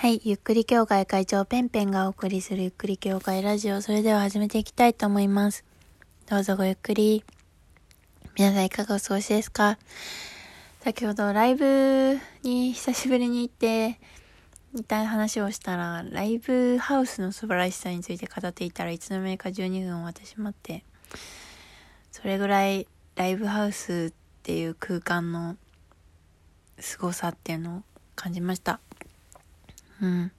はい。ゆっくり協会会長ペンペンがお送りするゆっくり協会ラジオ。それでは始めていきたいと思います。どうぞごゆっくり。皆さんいかがお過ごしですか？先ほどライブに久しぶりに行って、みた話をしたら、ライブハウスの素晴らしさについて語っていたらいつの間にか12分終わってしまって、それぐらいライブハウスっていう空間の凄さっていうのを感じました。うん。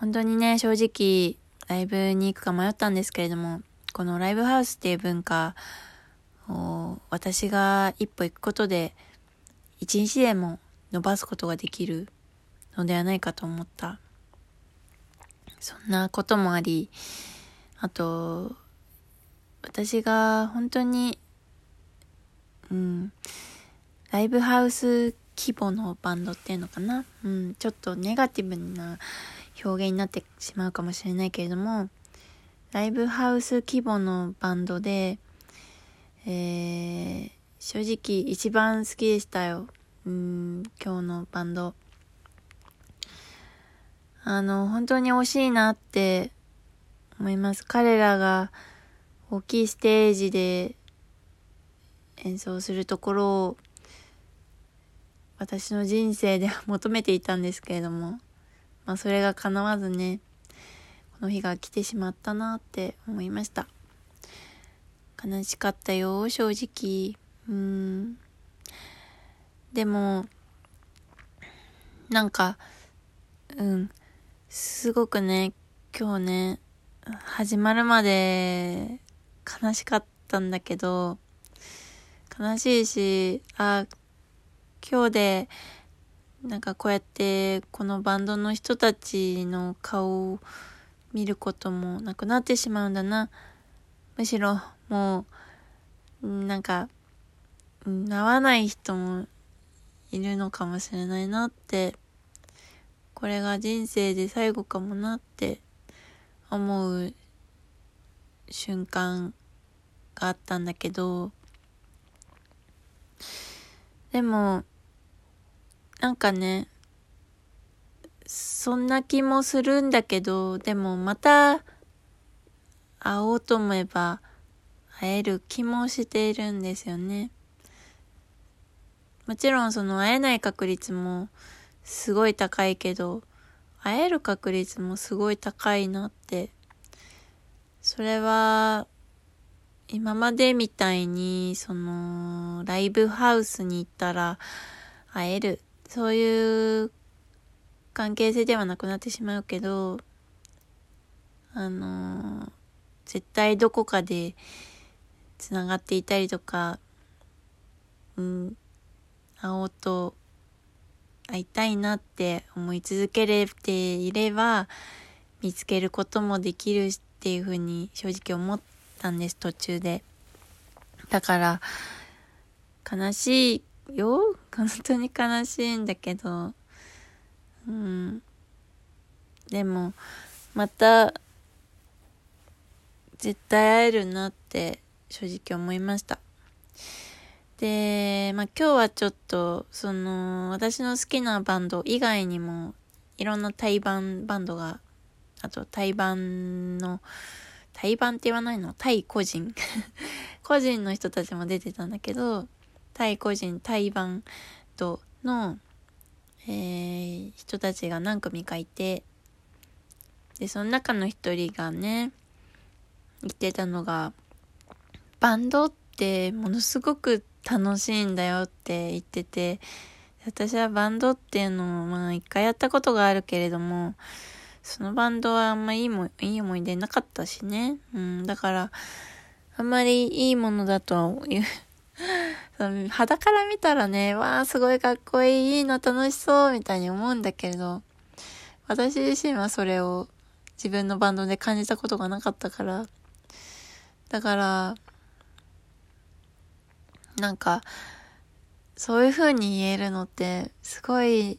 本当にね、正直、ライブに行くか迷ったんですけれども、このライブハウスっていう文化を私が一歩行くことで、一日でも伸ばすことができるのではないかと思った。そんなこともあり、あと、私が本当に、うん、ライブハウス規模のバンドっていうのかな？うん、ちょっとネガティブな表現になってしまうかもしれないけれども、ライブハウス規模のバンドで、えー、正直一番好きでしたよ。うん、今日のバンド。あの、本当に惜しいなって思います。彼らが大きいステージで演奏するところを私の人生で求めていたんですけれども、まあそれが叶わずね、この日が来てしまったなって思いました。悲しかったよ、正直。うん。でも、なんか、うん、すごくね、今日ね、始まるまで悲しかったんだけど、悲しいし、あ、今日で、なんかこうやってこのバンドの人たちの顔を見ることもなくなってしまうんだな。むしろもう、なんか、会わない人もいるのかもしれないなって、これが人生で最後かもなって思う瞬間があったんだけど、でも、なんかね、そんな気もするんだけど、でもまた会おうと思えば会える気もしているんですよね。もちろんその会えない確率もすごい高いけど、会える確率もすごい高いなって。それは、今までみたいに、その、ライブハウスに行ったら会える。そういう関係性ではなくなってしまうけど、あの、絶対どこかで繋がっていたりとか、うん、会おうと会いたいなって思い続けれていれば、見つけることもできるっていうふうに正直思ったんです、途中で。だから、悲しいよ本当に悲しいんだけど、うん。でも、また、絶対会えるなって正直思いました。で、まあ今日はちょっと、その、私の好きなバンド以外にも、いろんな対バンバンドが、あと対バンの、対バンって言わないの？対個人 個人の人たちも出てたんだけど、対個人、対バンドの、えー、人たちが何組かいて、で、その中の一人がね、言ってたのが、バンドってものすごく楽しいんだよって言ってて、私はバンドっていうのをまあ一回やったことがあるけれども、そのバンドはあんまいいも、いい思い出なかったしね。うん、だから、あんまりいいものだとは肌から見たらね、わあ、すごいかっこいい、いいの楽しそう、みたいに思うんだけれど、私自身はそれを自分のバンドで感じたことがなかったから、だから、なんか、そういう風に言えるのって、すごい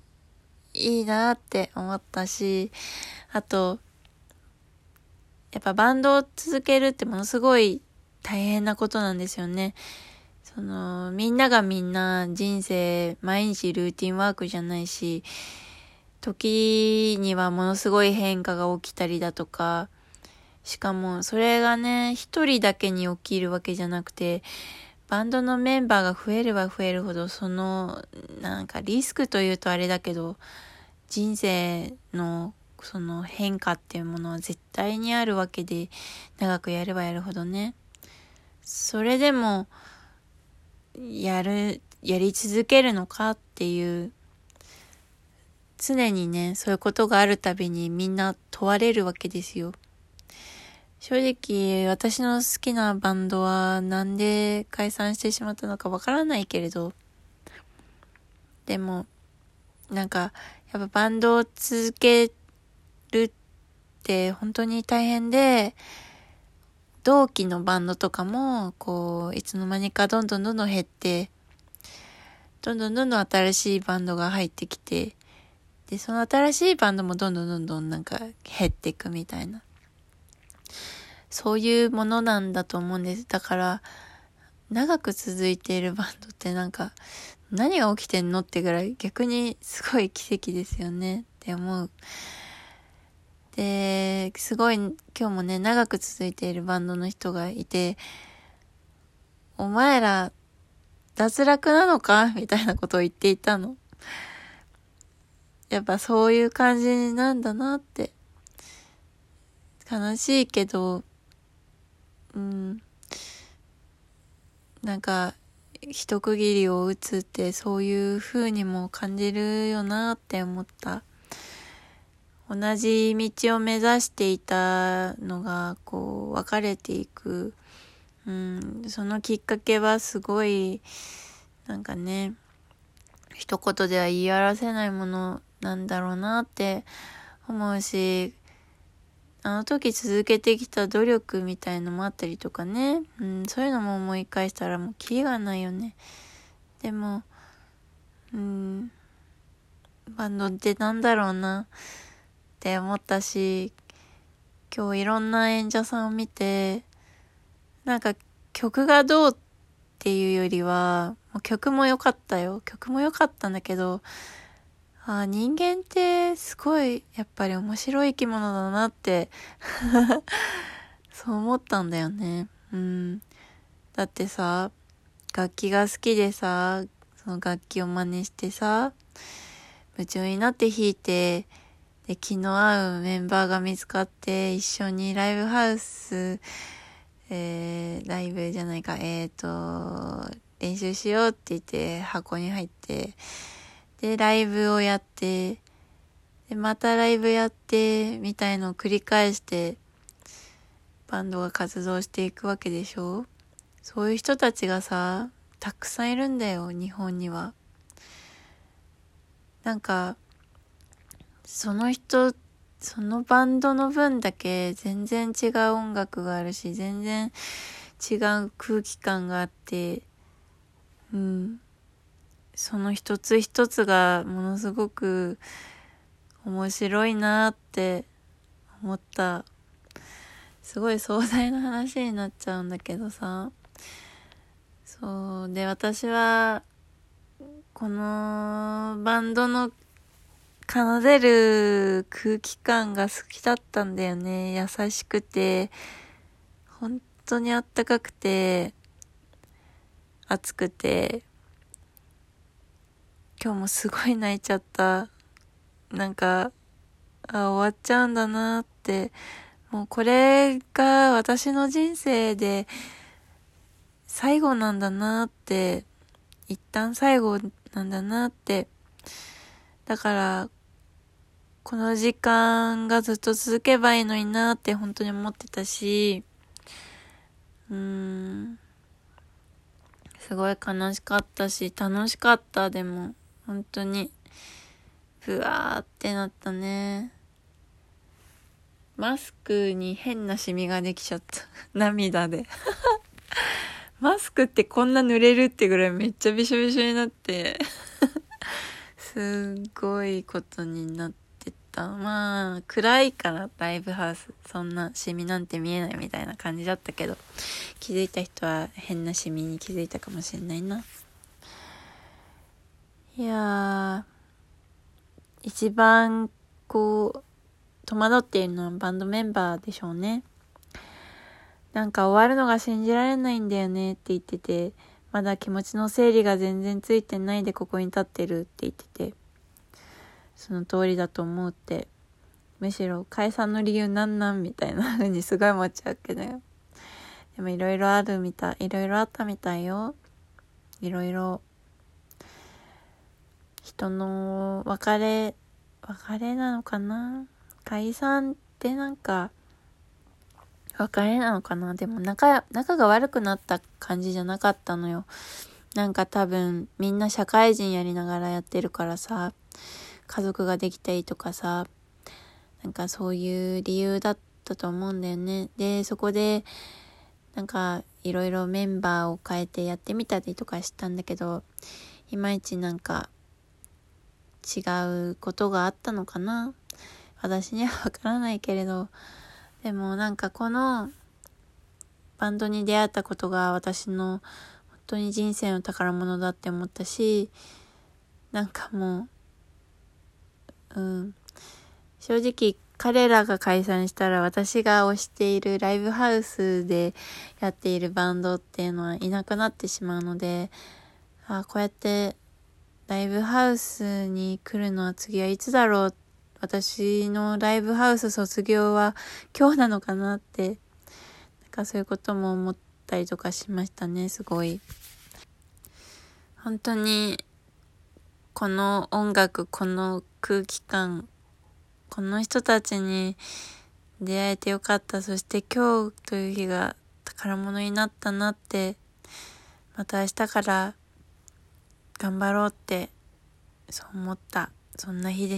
いいなって思ったし、あと、やっぱバンドを続けるってものすごい大変なことなんですよね。その、みんながみんな人生、毎日ルーティンワークじゃないし、時にはものすごい変化が起きたりだとか、しかもそれがね、一人だけに起きるわけじゃなくて、バンドのメンバーが増えれば増えるほど、その、なんかリスクというとあれだけど、人生のその変化っていうものは絶対にあるわけで、長くやればやるほどね。それでも、やる、やり続けるのかっていう常にね、そういうことがあるたびにみんな問われるわけですよ。正直、私の好きなバンドはなんで解散してしまったのかわからないけれど、でも、なんか、やっぱバンドを続けるって本当に大変で、同期のバンドとかも、こう、いつの間にかどんどんどんどん減って、どんどんどんどん新しいバンドが入ってきて、で、その新しいバンドもどんどんどんどんなんか減っていくみたいな。そういうものなんだと思うんです。だから、長く続いているバンドってなんか、何が起きてんのってぐらい逆にすごい奇跡ですよねって思う。で、すごい今日もね、長く続いているバンドの人がいて、お前ら脱落なのか？みたいなことを言っていたの。やっぱそういう感じなんだなって。悲しいけど、うん。なんか、一区切りを打つってそういう風にも感じるよなって思った。同じ道を目指していたのが、こう、分かれていく。うん、そのきっかけはすごい、なんかね、一言では言い表せないものなんだろうなって思うし、あの時続けてきた努力みたいのもあったりとかね、うん、そういうのも思い返したらもうキリがないよね。でも、うん、バンドってなんだろうなって思ったし、今日いろんな演者さんを見て、なんか曲がどうっていうよりは、もう曲も良かったよ。曲も良かったんだけど、あ人間ってすごいやっぱり面白い生き物だなって そう思ったんだよね。うん。だってさ、楽器が好きでさ、その楽器を真似してさ、夢中になって弾いて、で、気の合うメンバーが見つかって、一緒にライブハウス、えー、ライブじゃないか、えっ、ー、と、練習しようって言って箱に入って、で、ライブをやって、で、またライブやって、みたいのを繰り返して、バンドが活動していくわけでしょそういう人たちがさ、たくさんいるんだよ、日本には。なんか、その人、そのバンドの分だけ全然違う音楽があるし、全然違う空気感があって、うん。その一つ一つがものすごく面白いなって思った。すごい壮大な話になっちゃうんだけどさ。そう。で、私は、このバンドの奏でる空気感が好きだったんだよね。優しくて、本当にあったかくて、熱くて、今日もすごい泣いちゃった。なんか、あ、終わっちゃうんだなって。もうこれが私の人生で最後なんだなって。一旦最後なんだなって。だから、この時間がずっと続けばいいのになって本当に思ってたし、うーん、すごい悲しかったし、楽しかった、でも。本当に、ふわーってなったね。マスクに変なシミができちゃった。涙で。マスクってこんな濡れるってぐらいめっちゃびしょびしょになって すっごいことになって。まあ、暗いからライブハウス。そんなシミなんて見えないみたいな感じだったけど、気づいた人は変なシミに気づいたかもしれないな。いや一番こう戸惑っているのはバンドメンバーでしょうね。なんか終わるのが信じられないんだよねって言ってて、まだ気持ちの整理が全然ついてないでここに立ってるって言ってて、その通りだと思うって、むしろ解散の理由なんなんみたいな風にすごい思っちゃうけどよ。でもいろいろあるみたい、いろいろあったみたいよ。いろいろ。人の別れ、別れなのかな？解散ってなんか、別れなのかな？でも仲、仲が悪くなった感じじゃなかったのよ。なんか多分、みんな社会人やりながらやってるからさ、家族ができたりとかさ、なんかそういう理由だったと思うんだよね。で、そこで、なんかいろいろメンバーを変えてやってみたりとかしたんだけど、いまいちなんか違うことがあったのかな私にはわからないけれど、でもなんかこのバンドに出会ったことが私の本当に人生の宝物だって思ったし、なんかもう、うん。正直彼らが解散したら私が推しているライブハウスでやっているバンドっていうのはいなくなってしまうので、あこうやってライブハウスに来るのは次はいつだろう？私のライブハウス卒業は今日なのかなって、なんかそういうことも思ったりとかしましたね、すごい。本当に、この音楽、この空気感、この人たちに出会えてよかった。そして今日という日が宝物になったなって、また明日から頑張ろうって、そう思った。そんな日で